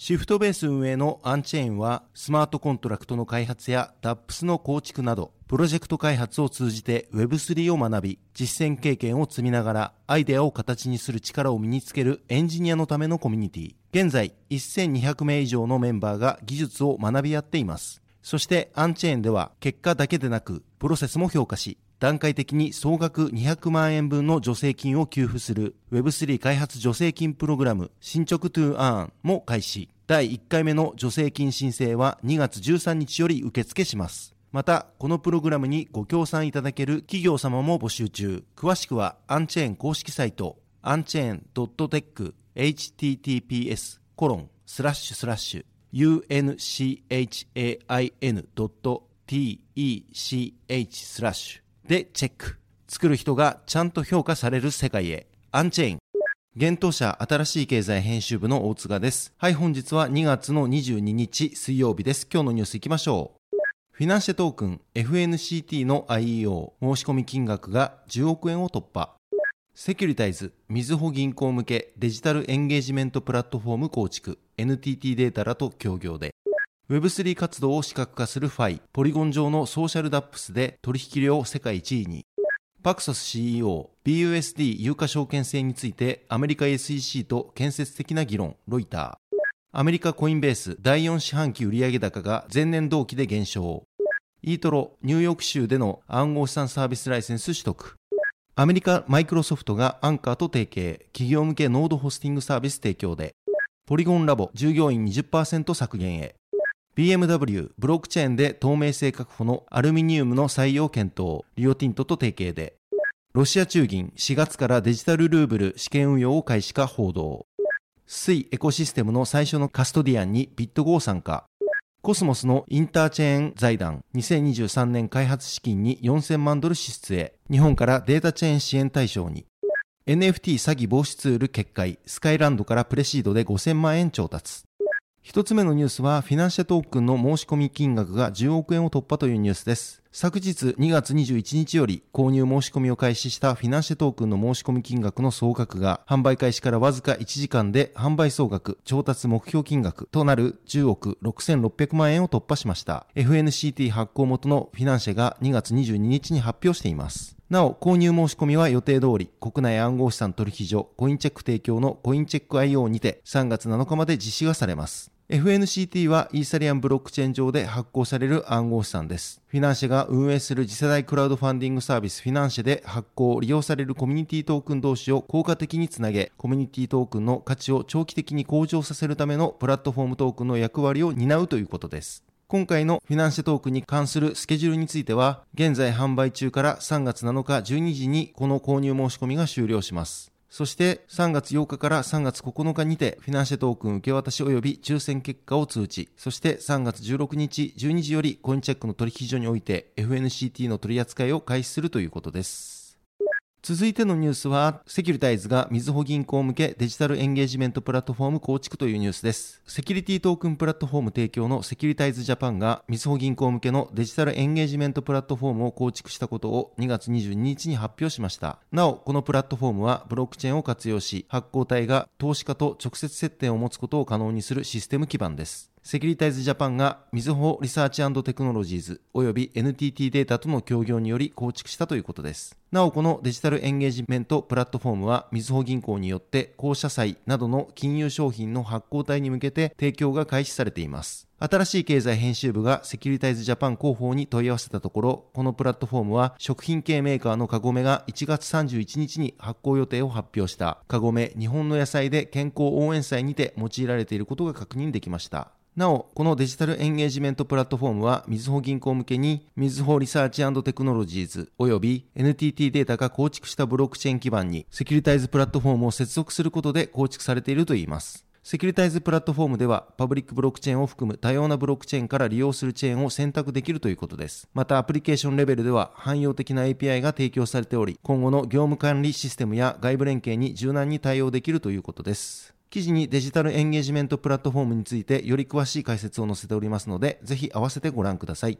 シフトベース運営のアンチェーンはスマートコントラクトの開発や DApps の構築などプロジェクト開発を通じて Web3 を学び実践経験を積みながらアイデアを形にする力を身につけるエンジニアのためのコミュニティ現在1200名以上のメンバーが技術を学び合っています。そしてアンチェーンでは結果だけでなくプロセスも評価し段階的に総額200万円分の助成金を給付する Web3 開発助成金プログラム進捗 to earn も開始。第1回目の助成金申請は2月13日より受付します。また、このプログラムにご協賛いただける企業様も募集中。詳しくは、アンチェーン公式サイト、アンチェーン .tech、https コロンスラッシュスラッシュ unchain.tech スラッシュ。でチェック。作る人がちゃんと評価される世界へ。アンチェーン。現当社新しい経済編集部の大塚です。はい、本日は2月の22日水曜日です。今日のニュースいきましょう。フィナンシェトークン FNCT の IEO 申し込み金額が10億円を突破。セキュリタイズ、みずほ銀行向けデジタルエンゲージメントプラットフォーム構築、NTT データらと協業で、Web3 活動を視覚化するファイ、ポリゴン上のソーシャルダップスで取引量世界1位に、パクソス CEO、BUSD 有価証券制についてアメリカ SEC と建設的な議論、ロイター。アメリカコインベース第4四半期売上高が前年同期で減少。イートロ、ニューヨーク州での暗号資産サービスライセンス取得。アメリカマイクロソフトがアンカーと提携、企業向けノードホスティングサービス提供で。ポリゴンラボ、従業員20%削減へ。BMW、ブロックチェーンで透明性確保のアルミニウムの採用検討、リオティントと提携で。ロシア中銀、4月からデジタルルーブル試験運用を開始か報道。スイエコシステムの最初のカストディアンにビットゴー参加。コスモスのインターチェーン財団2023年開発資金に4000万ドル支出へ。日本からデータチェーン支援対象に。NFT 詐欺防止ツール決壊。スカイランドからプレシードで5000万円調達。一つ目のニュースは、フィナンシェトークンの申し込み金額が10億円を突破というニュースです。昨日2月21日より購入申し込みを開始したフィナンシェトークンの申し込み金額の総額が販売開始からわずか1時間で販売総額、調達目標金額となる10億6600万円を突破しました。FNCT 発行元のフィナンシェが2月22日に発表しています。なお、購入申し込みは予定通り、国内暗号資産取引所コインチェック提供のコインチェック IO にて3月7日まで実施がされます。FNCT はイーサリアンブロックチェーン上で発行される暗号資産です。フィナンシェが運営する次世代クラウドファンディングサービスフィナンシェで発行、利用されるコミュニティトークン同士を効果的につなげ、コミュニティトークンの価値を長期的に向上させるためのプラットフォームトークンの役割を担うということです。今回のフィナンシェトークに関するスケジュールについては、現在販売中から3月7日12時にこの購入申し込みが終了します。そして3月8日から3月9日にてフィナンシェトークン受け渡し及び抽選結果を通知。そして3月16日12時よりコインチェックの取引所において FNCT の取り扱いを開始するということです。続いてのニュースは、セキュリタイズがみずほ銀行向けデジタルエンゲージメントプラットフォーム構築というニュースです。セキュリティトークンプラットフォーム提供のセキュリタイズジャパンがみずほ銀行向けのデジタルエンゲージメントプラットフォームを構築したことを2月22日に発表しました。なお、このプラットフォームはブロックチェーンを活用し、発行体が投資家と直接接点を持つことを可能にするシステム基盤です。セキュリタイズジャパンがみずほリサーチテクノロジーズ及び NTT データとの協業により構築したということです。なお、このデジタルエンゲージメントプラットフォームはみずほ銀行によって公社債などの金融商品の発行体に向けて提供が開始されています。新しい経済編集部がセキュリタイズジャパン広報に問い合わせたところ、このプラットフォームは食品系メーカーのカゴメが1月31日に発行予定を発表したカゴメ日本の野菜で健康応援債にて用いられていることが確認できました。なお、このデジタルエンゲージメントプラットフォームは、みずほ銀行向けに、みずほリサーチテクノロジーズ及び NTT データが構築したブロックチェーン基盤に、セキュリタイズプラットフォームを接続することで構築されているといいます。セキュリタイズプラットフォームでは、パブリックブロックチェーンを含む多様なブロックチェーンから利用するチェーンを選択できるということです。また、アプリケーションレベルでは、汎用的な API が提供されており、今後の業務管理システムや外部連携に柔軟に対応できるということです。記事にデジタルエンゲージメントプラットフォームについてより詳しい解説を載せておりますので、ぜひ合わせてご覧ください。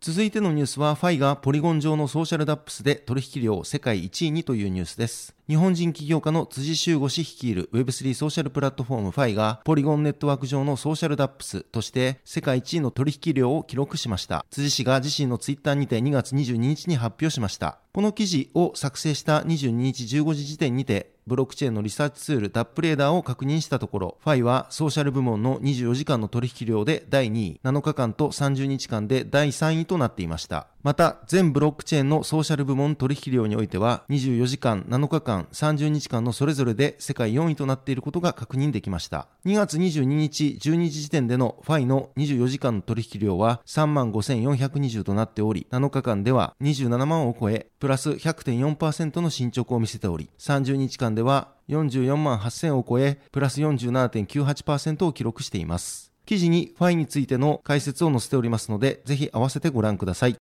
続いてのニュースは、ファイがポリゴン上のソーシャルダップスで取引量世界1位にというニュースです。日本人起業家の辻修吾氏率いる Web3 ソーシャルプラットフォームファイがポリゴンネットワーク上のソーシャルダップスとして世界1位の取引量を記録しました。辻氏が自身のツイッターにて2月22日に発表しました。この記事を作成した22日15時時点にてブロックチェーンのリサーチツールダップレーダーを確認したところ、ファイはソーシャル部門の24時間の取引量で第2位、7日間と30日間で第3位となっていました。また、全ブロックチェーンのソーシャル部門取引量においては、24時間、7日間、30日間のそれぞれで世界4位となっていることが確認できました。2月22日、12時時点でのファイの24時間の取引量は35,420となっており、7日間では27万を超え、プラス100.4%の進捗を見せており、30日間では44万8000を超え、プラス47.98%を記録しています。記事にファイについての解説を載せておりますので、ぜひ合わせてご覧ください。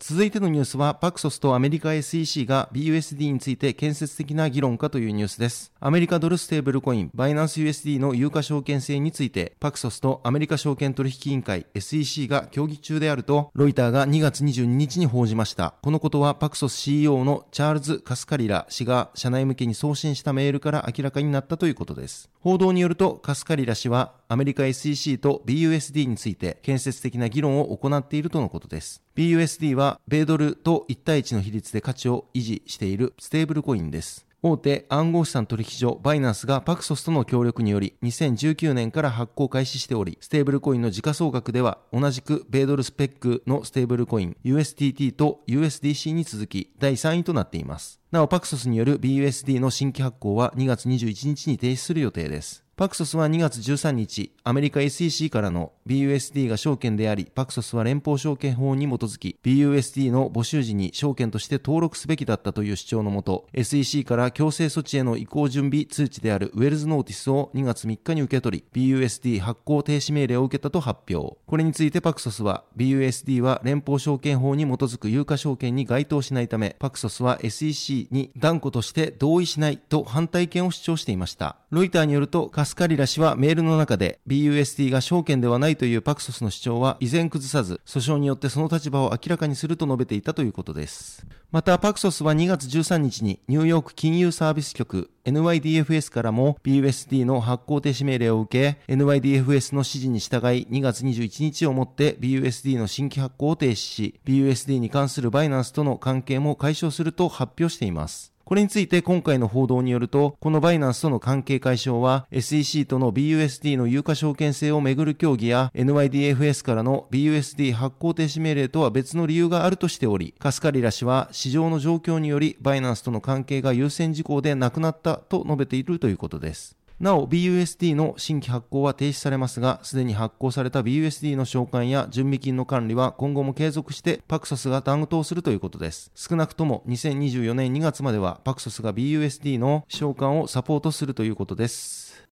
続いてのニュースは、パクソスとアメリカ SEC が BUSD について建設的な議論かというニュースです。アメリカドルステーブルコイン、バイナンス USD の有価証券制について、パクソスとアメリカ証券取引委員会 SEC が協議中であると、ロイターが2月22日に報じました。このことは、パクソス CEO のチャールズ・カスカリラ氏が社内向けに送信したメールから明らかになったということです。報道によると、カスカリラ氏は、アメリカ SEC と BUSD について建設的な議論を行っているとのことです。BUSD は米ドルと1対1の比率で価値を維持しているステーブルコインです。大手暗号資産取引所バイナンスがパクソスとの協力により2019年から発行開始しており、ステーブルコインの時価総額では同じく米ドルスペックのステーブルコイン USDT と USDC に続き第3位となっています。なおパクソスによる BUSD の新規発行は2月21日に停止する予定です。パクソスは2月13日、アメリカ SEC からの BUSD が証券であり、パクソスは連邦証券法に基づき、BUSD の募集時に証券として登録すべきだったという主張のもと、SEC から強制措置への移行準備通知であるウェルズノーティスを2月3日に受け取り、BUSD 発行停止命令を受けたと発表。これについてパクソスは、BUSD は連邦証券法に基づく有価証券に該当しないため、パクソスは SEC に断固として同意しないと反対権を主張していました。ロイターによると、カスカリラ氏はメールの中で BUSD が証券ではないというパクソスの主張は依然崩さず、訴訟によってその立場を明らかにすると述べていたということです。また、パクソスは2月13日にニューヨーク金融サービス局 NYDFS からも BUSD の発行停止命令を受け、NYDFS の指示に従い2月21日をもって BUSD の新規発行を停止し、BUSD に関するバイナンスとの関係も解消すると発表しています。これについて今回の報道によると、このバイナンスとの関係解消は SEC との BUSD の有価証券制をめぐる協議や NYDFS からの BUSD 発行停止命令とは別の理由があるとしており、カスカリラ氏は市場の状況によりバイナンスとの関係が優先事項でなくなったと述べているということです。なお BUSD の新規発行は停止されますが、すでに発行された BUSD の償還や準備金の管理は今後も継続してパクソスが担当するということです。少なくとも2024年2月まではパクソスが BUSD の償還をサポートするということです。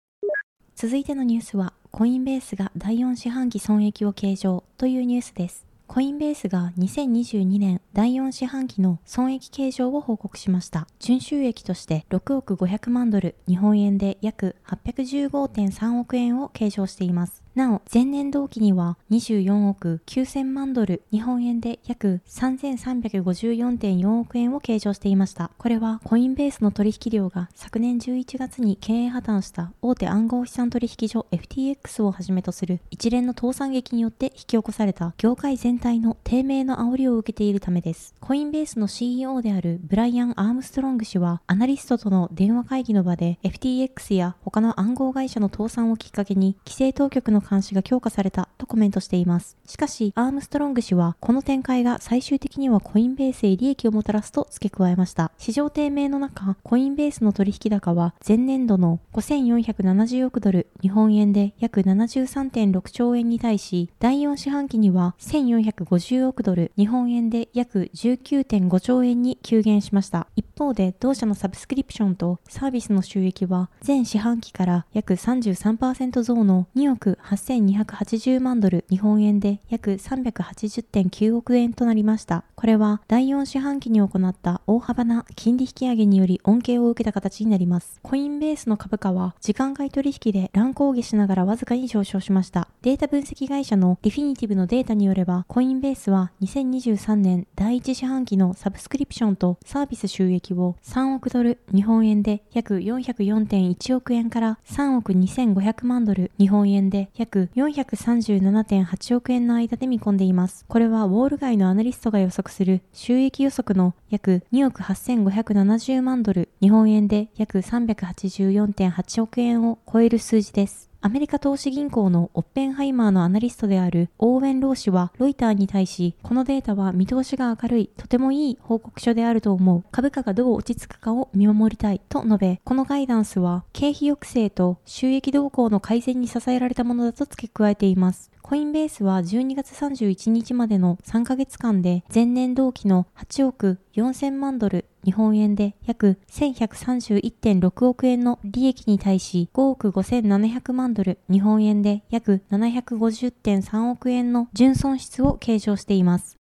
続いてのニュースは、コインベースが第4四半期損益を計上というニュースです。コインベースが2022年第4四半期の損益計上を報告しました。純収益として6億500万ドル、日本円で約815.3億円を計上しています。なお、前年同期には24億9000万ドル、日本円で約3354.4億円を計上していました。これはコインベースの取引量が昨年11月に経営破綻した大手暗号資産取引所 FTX をはじめとする一連の倒産劇によって引き起こされた業界全体の低迷の煽りを受けているためです。コインベースの CEO であるブライアン・アームストロング氏はアナリストとの電話会議の場で FTX や他の暗号会社の倒産をきっかけに規制当局の監視が強化されたとコメントしています。しかし、アームストロング氏は、この展開が最終的にはコインベースへ利益をもたらすと付け加えました。市場低迷の中、コインベースの取引高は前年度の5470億ドル、日本円で約73.6兆円に対し、第4四半期には1450億ドル、日本円で約19.5兆円に急減しました。一方で、同社のサブスクリプションとサービスの収益は、全四半期から約33%増の2億8200 280万ドル、日本円で約380.9億円となりました。これは第4四半期に行った大幅な金利引上げにより恩恵を受けた形になります。コインベースの株価は時間外取引で乱高下しながらわずかに上昇しました。データ分析会社のリフィニティブのデータによれば、コインベースは2023年第1四半期のサブスクリプションとサービス収益を3億ドル、日本円で約404.1億円から3億2500万ドル、日本円で約約437.8億円の間で見込んでいます。これはウォール街のアナリストが予測する収益予測の約2億8570万ドル、日本円で約384.8億円を超える数字です。アメリカ投資銀行のオッペンハイマーのアナリストであるオーウェン・ロー氏はロイターに対し、このデータは見通しが明るい、とてもいい報告書であると思う。株価がどう落ち着くかを見守りたいと述べ、このガイダンスは経費抑制と収益動向の改善に支えられたものだと付け加えています。コインベースは12月31日までの3ヶ月間で前年同期の8億4000万ドル日本円で約1131.6億円の利益に対し5億5700万ドル日本円で約750.3億円の純損失を計上しています。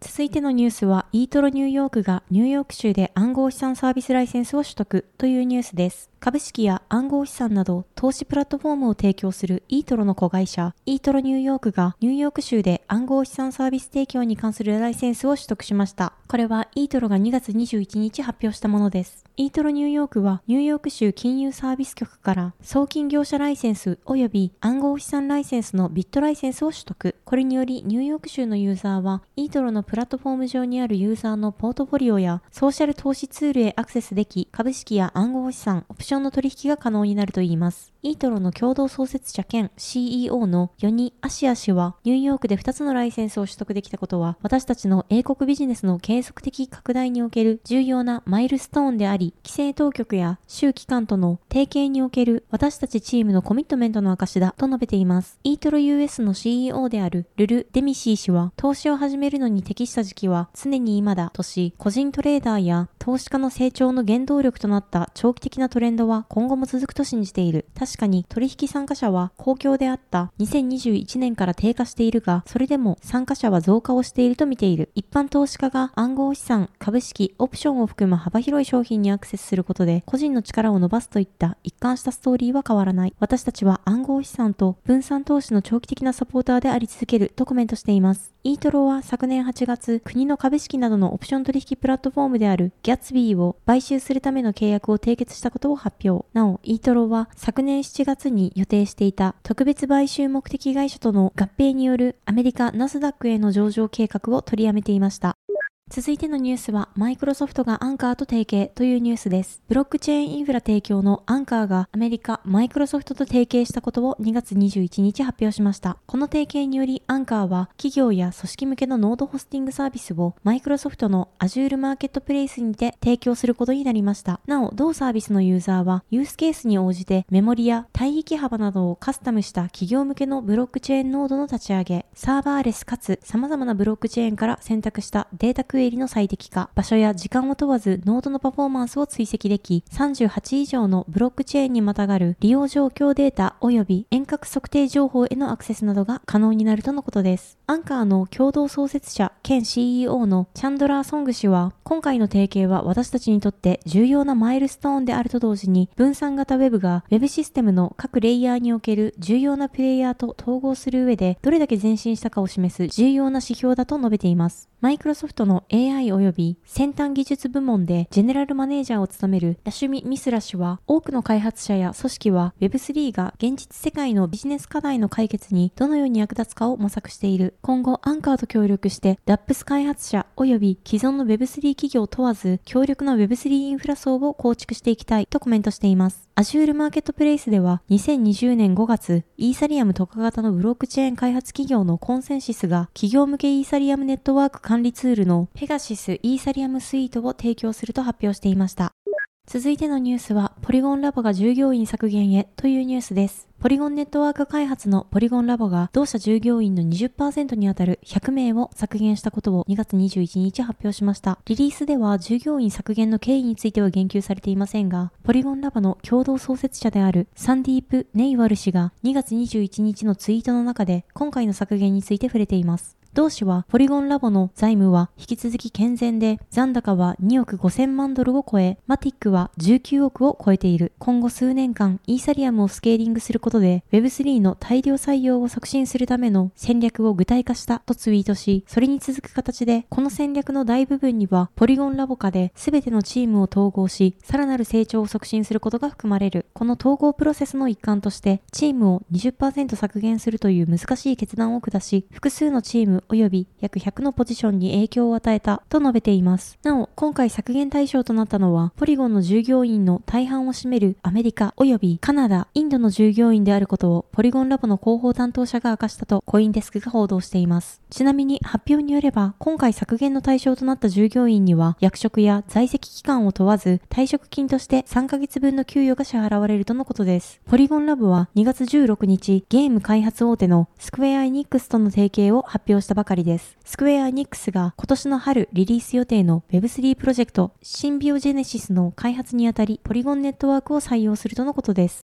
続いてのニュースは、イートロニューヨークがニューヨーク州で暗号資産サービスライセンスを取得というニュースです。株式や暗号資産など投資プラットフォームを提供するイートロの子会社、イートロニューヨークがニューヨーク州で暗号資産サービス提供に関するライセンスを取得しました。これはイートロが2月21日発表したものです。イートロニューヨークはニューヨーク州金融サービス局から送金業者ライセンス及び暗号資産ライセンスのビットライセンスを取得。これによりニューヨーク州のユーザーはイートロのプラットフォーム上にあるユーザーのポートフォリオやソーシャル投資ツールへアクセスでき株式や暗号資産、オプションの取引が可能になるといいます。イートロの共同創設者兼 CEO のヨニ・アシア氏は、ニューヨークで2つのライセンスを取得できたことは、私たちの英国ビジネスの継続的拡大における重要なマイルストーンであり、規制当局や州機関との提携における私たちチームのコミットメントの証だと述べています。イートロ US の CEO であるルル・デミシー氏は、投資を始めるのに適した時期は常に今だとし、個人トレーダーや投資家の成長の原動力となった長期的なトレンドは今後も続くと信じている。確かに取引参加者は公共であった2021年から低下しているが、それでも参加者は増加をしていると見ている。一般投資家が暗号資産、株式、オプションを含む幅広い商品にアクセスすることで個人の力を伸ばすといった一貫したストーリーは変わらない。私たちは暗号資産と分散投資の長期的なサポーターであり続けるとコメントしています。イートロは昨年8月、国の株式などのオプション取引プラットフォームであるギャッツビーを買収するための契約を締結したことを発表。なお、イートロは昨年7月に予定していた特別買収目的会社との合併によるアメリカナスダックへの上場計画を取りやめていました。続いてのニュースは、マイクロソフトがアンカーと提携というニュースです。ブロックチェーンインフラ提供のアンカーがアメリカ、マイクロソフトと提携したことを2月21日発表しました。この提携により、アンカーは企業や組織向けのノードホスティングサービスをマイクロソフトの Azure マーケットプレイスにて提供することになりました。なお、同サービスのユーザーは、ユースケースに応じてメモリや帯域幅などをカスタムした企業向けのブロックチェーンノードの立ち上げ、サーバーレスかつ様々なブロックチェーンから選択したデータクエリの最適化、場所や時間を問わずノードのパフォーマンスを追跡でき、38以上のブロックチェーンにまたがる利用状況データ及び遠隔測定情報へのアクセスなどが可能になるとのことです。アンカーの共同創設者兼 CEO のチャンドラー・ソング氏は、今回の提携は私たちにとって重要なマイルストーンであると同時に、分散型ウェブが Web システムの各レイヤーにおける重要なプレイヤーと統合する上で、どれだけ前進したかを示す重要な指標だと述べています。マイクロソフトの AI 及び先端技術部門でジェネラルマネージャーを務めるラシュミ・ミスラ氏は、多くの開発者や組織は Web3 が現実世界のビジネス課題の解決にどのように役立つかを模索している。今後、アンカーと協力して DAPS 開発者及び既存の Web3 企業問わず、強力な Web3 インフラ層を構築していきたいとコメントしています。Azure マーケットプレイスでは2020年5月、イーサリアム特化型のブロックチェーン開発企業のコンセンシスが企業向けイーサリアムネットワーク管理ツールのペガシスイーサリアムスイートを提供すると発表していました。続いてのニュースは、ポリゴンラボが従業員削減へというニュースです。ポリゴンネットワーク開発のポリゴンラボが同社従業員の20%にあたる100名を削減したことを2月21日発表しました。リリースでは従業員削減の経緯については言及されていませんが、ポリゴンラボの共同創設者であるサンディープ・ネイワル氏が2月21日のツイートの中で今回の削減について触れています。同氏はポリゴンラボの財務は引き続き健全で、残高は2億5000万ドルを超え、マティックは19億を超えている。今後数年間、イーサリアムをスケーリングすることで、Web3 の大量採用を促進するための戦略を具体化したとツイートし、それに続く形で、この戦略の大部分には、ポリゴンラボ下で全てのチームを統合し、さらなる成長を促進することが含まれる。この統合プロセスの一環として、チームを20%削減するという難しい決断を下し、複数のチーム及び約100のポジションに影響を与えたと述べています。なお、今回削減対象となったのは、ポリゴンの従業員の大半を占めるアメリカ及びカナダ、インドの従業員であることをポリゴンラボの広報担当者が明かしたとコインデスクが報道しています。ちなみに発表によれば、今回削減の対象となった従業員には、役職や在籍期間を問わず、退職金として3ヶ月分の給与が支払われるとのことです。ポリゴンラボは2月16日、ゲーム開発大手のスクエア・エニックスとの提携を発表したばかりです。スクエア・ニックスが今年の春リリース予定の Web3 プロジェクトシンビオジェネシスの開発にあたりポリゴンネットワークを採用するとのことです。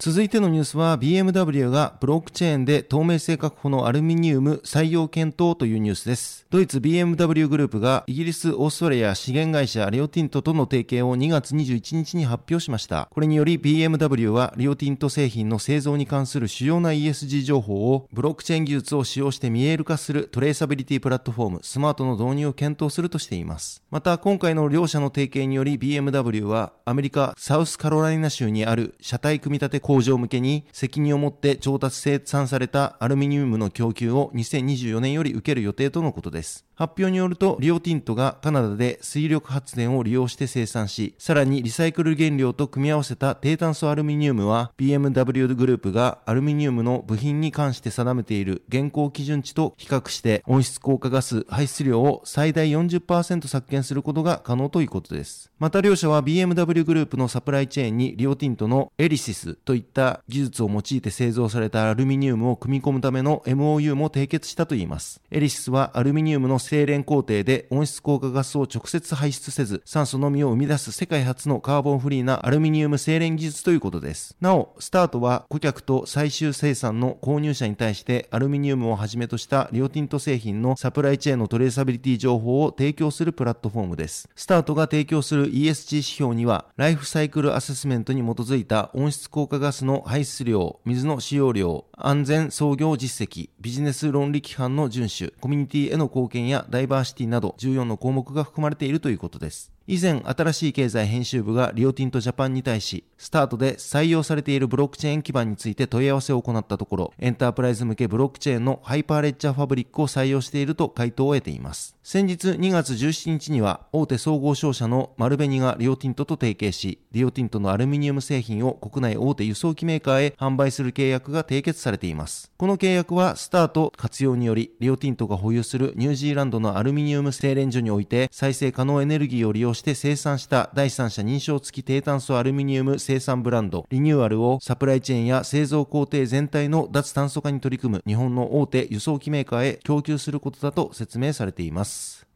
続いてのニュースは BMW がブロックチェーンで透明性確保のアルミニウム採用検討というニュースです。ドイツ BMW グループがイギリス、オーストラリア資源会社リオティントとの提携を2月21日に発表しました。これにより BMW はリオティント製品の製造に関する主要な ESG 情報をブロックチェーン技術を使用して見える化するトレーサビリティプラットフォームスマートの導入を検討するとしています。また今回の両社の提携により BMW はアメリカサウスカロライナ州にある車体組み立て工場向けに責任を持って調達生産されたアルミニウムの供給を2024年より受ける予定とのことです。発表によると、リオティントがカナダで水力発電を利用して生産し、さらにリサイクル原料と組み合わせた低炭素アルミニウムは、BMW グループがアルミニウムの部品に関して定めている現行基準値と比較して温室効果ガス排出量を最大40%削減することが可能ということです。また両社は BMW グループのサプライチェーンにリオティントのエリシスといいった技術を用いて製造されたアルミニウムを組み込むための MOU も締結したといいます。エリシスはアルミニウムの精錬工程で温室効果ガスを直接排出せず、酸素のみを生み出す世界初のカーボンフリーなアルミニウム精錬技術ということです。なお、スタートは顧客と最終生産の購入者に対してアルミニウムをはじめとしたリオティント製品のサプライチェーンのトレーサビリティ情報を提供するプラットフォームです。スタートが提供する ESG 指標には、ライフサイクルアセスメントに基づいた温室効果ガスガスの排出量、水の使用量、安全操業実績、ビジネス倫理規範の遵守、コミュニティへの貢献やダイバーシティなど14の項目が含まれているということです。以前、新しい経済編集部がリオティントジャパンに対し、スタートで採用されているブロックチェーン基盤について問い合わせを行ったところ、エンタープライズ向けブロックチェーンのハイパーレッジャーファブリックを採用していると回答を得ています。先日2月17日には、大手総合商社の丸紅がリオティントと提携し、リオティントのアルミニウム製品を国内大手輸送機メーカーへ販売する契約が締結されています。この契約は、スタート活用により、リオティントが保有するニュージーランドのアルミニウム精錬所において、再生可能エネルギーを利用しして生産した第三者認証付き低炭素アルミニウム生産ブランドリニューアルをサプライチェーンや製造工程全体の脱炭素化に取り組む日本の大手輸送機メーカーへ供給することだと説明されています。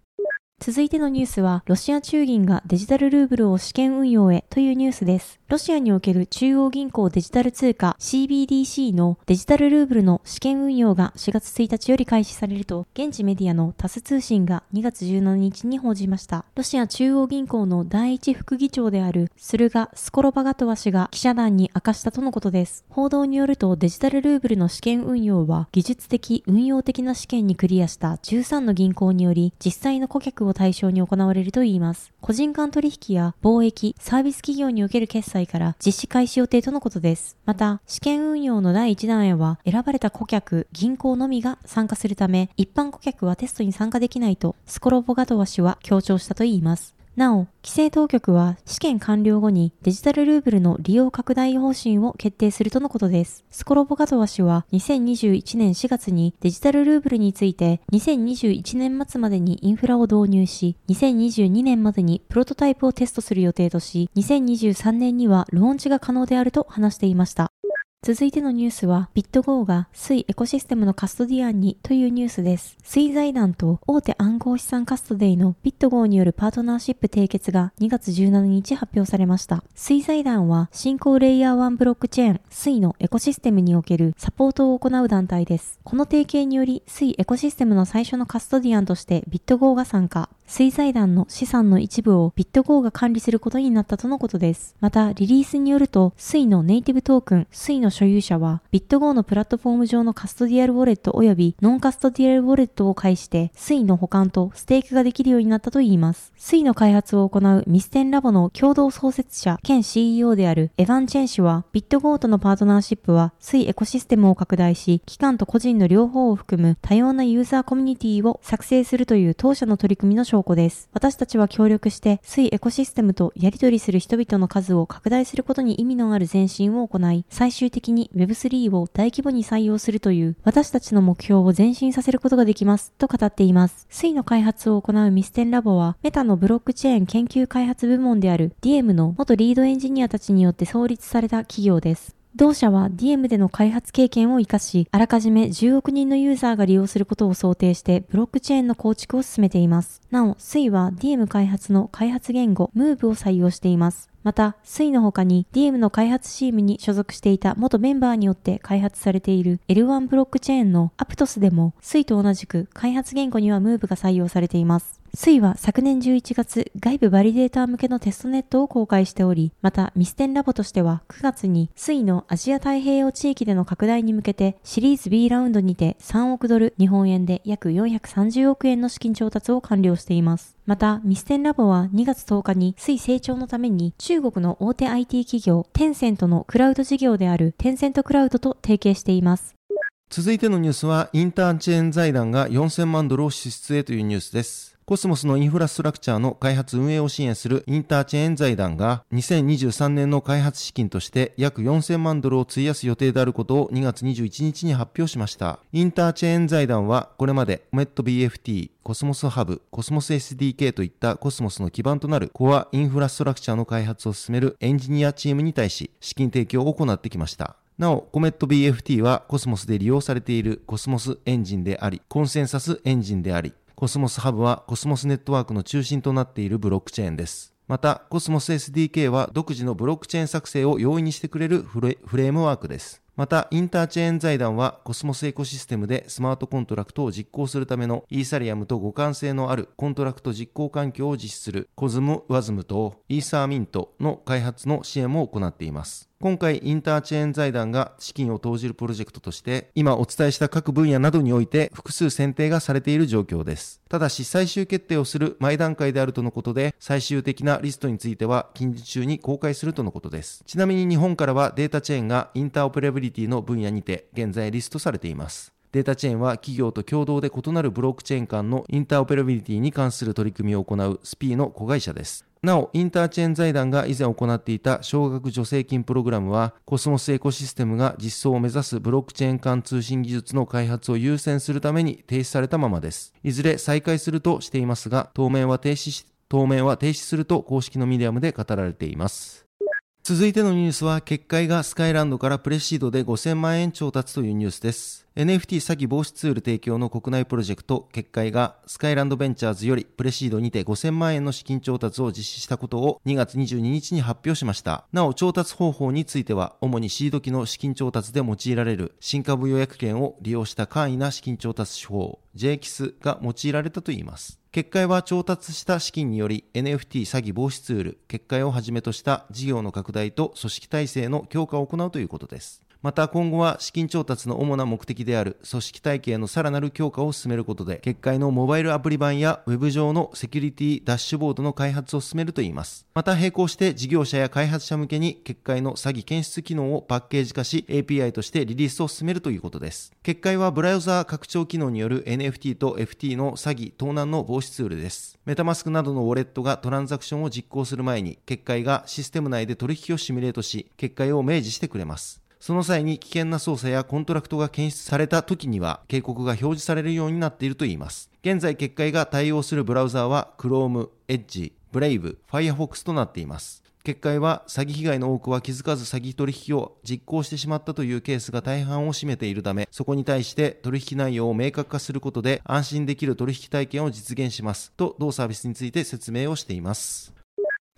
続いてのニュースは、ロシア中銀がデジタルルーブルを試験運用へというニュースです。ロシアにおける中央銀行デジタル通貨 CBDC のデジタルルーブルの試験運用が4月1日より開始されると、現地メディアのタス通信が2月17日に報じました。ロシア中央銀行の第一副議長であるスルガ・スコロバガトワ氏が記者団に明かしたとのことです。報道によるとデジタルルーブルの試験運用は技術的、運用的な試験にクリアした13の銀行により実際の顧客を対象に行われるといいます。個人間取引や貿易、サービス企業における決済から実施開始予定とのことです。また、試験運用の第1弾へは選ばれた顧客、銀行のみが参加するため、一般顧客はテストに参加できないとスコロボガトワ氏は強調したといいます。なお、規制当局は試験完了後にデジタルルーブルの利用拡大方針を決定するとのことです。スコロボガトワ氏は2021年4月にデジタルルーブルについて2021年末までにインフラを導入し、2022年までにプロトタイプをテストする予定とし、2023年にはローンチが可能であると話していました。続いてのニュースは、ビットゴーがスイエコシステムのカストディアンにというニュースです。スイ財団と大手暗号資産カストディのビットゴーによるパートナーシップ締結が2月17日発表されました。スイ財団は新興レイヤー1ブロックチェーンスイのエコシステムにおけるサポートを行う団体です。この提携によりスイエコシステムの最初のカストディアンとしてビットゴーが参加。スイ財団の資産の一部をビットゴーが管理することになったとのことです。また、リリースによると、スイのネイティブトークン、スイの所有者は、ビットゴーのプラットフォーム上のカストディアルウォレット及びノンカストディアルウォレットを介して、 Suiの保管とステークができるようになったといいます。 Suiの開発を行うミステンラボの共同創設者兼 CEO であるエヴァン・チェン氏は、ビットゴーとのパートナーシップは、 Suiエコシステムを拡大し、機関と個人の両方を含む多様なユーザーコミュニティを作成するという当社の取り組みの紹介証拠です。私たちは協力して Suiエコシステムとやり取りする人々の数を拡大することに意味のある前進を行い、最終的に Web3 を大規模に採用するという私たちの目標を前進させることができますと語っています。 Suiの開発を行うミステンラボはメタのブロックチェーン研究開発部門である DM の元リードエンジニアたちによって創立された企業です。同社は DM での開発経験を活かし、あらかじめ10億人のユーザーが利用することを想定してブロックチェーンの構築を進めています。なお、SUI は DM 開発の開発言語 Move を採用しています。また、SUI の他に DM の開発チームに所属していた元メンバーによって開発されている L1 ブロックチェーンの Aptos でも SUI と同じく開発言語には Move が採用されています。 Suiは昨年11月、外部バリデーター向けのテストネットを公開しており、またミステンラボとしては9月に Suiのアジア太平洋地域での拡大に向けてシリーズ B ラウンドにて3億ドル、日本円で約430億円の資金調達を完了しています。また、ミステンラボは2月10日に Sui成長のために中国の大手 IT 企業テンセントのクラウド事業であるテンセントクラウドと提携しています。続いてのニュースは、インターチェーン財団が4000万ドルを支出へというニュースです。コスモスのインフラストラクチャーの開発運営を支援するインターチェーン財団が2023年の開発資金として約4000万ドルを費やす予定であることを2月21日に発表しました。インターチェーン財団はこれまでコメット BFT、コスモスハブ、コスモス SDK といったコスモスの基盤となるコアインフラストラクチャーの開発を進めるエンジニアチームに対し資金提供を行ってきました。なお、コメット BFT はコスモスで利用されているコスモスエンジンであり、コンセンサスエンジンであり、コスモスハブはコスモスネットワークの中心となっているブロックチェーンです。また、コスモス SDK は独自のブロックチェーン作成を容易にしてくれるフレームワークです。また、インターチェーン財団はコスモスエコシステムでスマートコントラクトを実行するためのイーサリアムと互換性のあるコントラクト実行環境を実施する CosmWasm とイーサーミントの開発の支援も行っています。今回インターチェーン財団が資金を投じるプロジェクトとして今お伝えした各分野などにおいて複数選定がされている状況です。ただし最終決定をする前段階であるとのことで最終的なリストについては近日中に公開するとのことです。ちなみに日本からはデータチェーンがインターオペラビリティの分野にて現在リストされています。データチェーンは企業と共同で異なるブロックチェーン間のインターオペラビリティに関する取り組みを行う Speeeの子会社です。なお、インターチェーン財団が以前行っていた少額助成金プログラムは、コスモスエコシステムが実装を目指すブロックチェーン間通信技術の開発を優先するために停止されたままです。いずれ再開するとしていますが、当面は停止し、当面は停止すると公式のミディアムで語られています。続いてのニュースは、結界がスカイランドからプレシードで5000万円調達というニュースです。NFT 詐欺防止ツール提供の国内プロジェクト、結界がスカイランドベンチャーズよりプレシードにて5000万円の資金調達を実施したことを2月22日に発表しました。なお、調達方法については、主にシード機の資金調達で用いられる新株予約権を利用した簡易な資金調達手法、JKIS が用いられたといいます。結界は調達した資金により NFT 詐欺防止ツール、結界をはじめとした事業の拡大と組織体制の強化を行うということです。また今後は資金調達の主な目的である組織体系のさらなる強化を進めることで、結界のモバイルアプリ版やウェブ上のセキュリティダッシュボードの開発を進めるといいます。また並行して事業者や開発者向けに結界の詐欺検出機能をパッケージ化し API としてリリースを進めるということです。結界はブラウザー拡張機能による NFT と FT の詐欺、盗難の防止ツールです。メタマスクなどのウォレットがトランザクションを実行する前に、結界がシステム内で取引をシミュレートし、結果を明示してくれます。その際に危険な操作やコントラクトが検出された時には警告が表示されるようになっているといいます。現在結界が対応するブラウザーは Chrome、Edge、Brave、Firefox となっています。結界は詐欺被害の多くは気づかず詐欺取引を実行してしまったというケースが大半を占めているため、そこに対して取引内容を明確化することで安心できる取引体験を実現しますと同サービスについて説明をしています。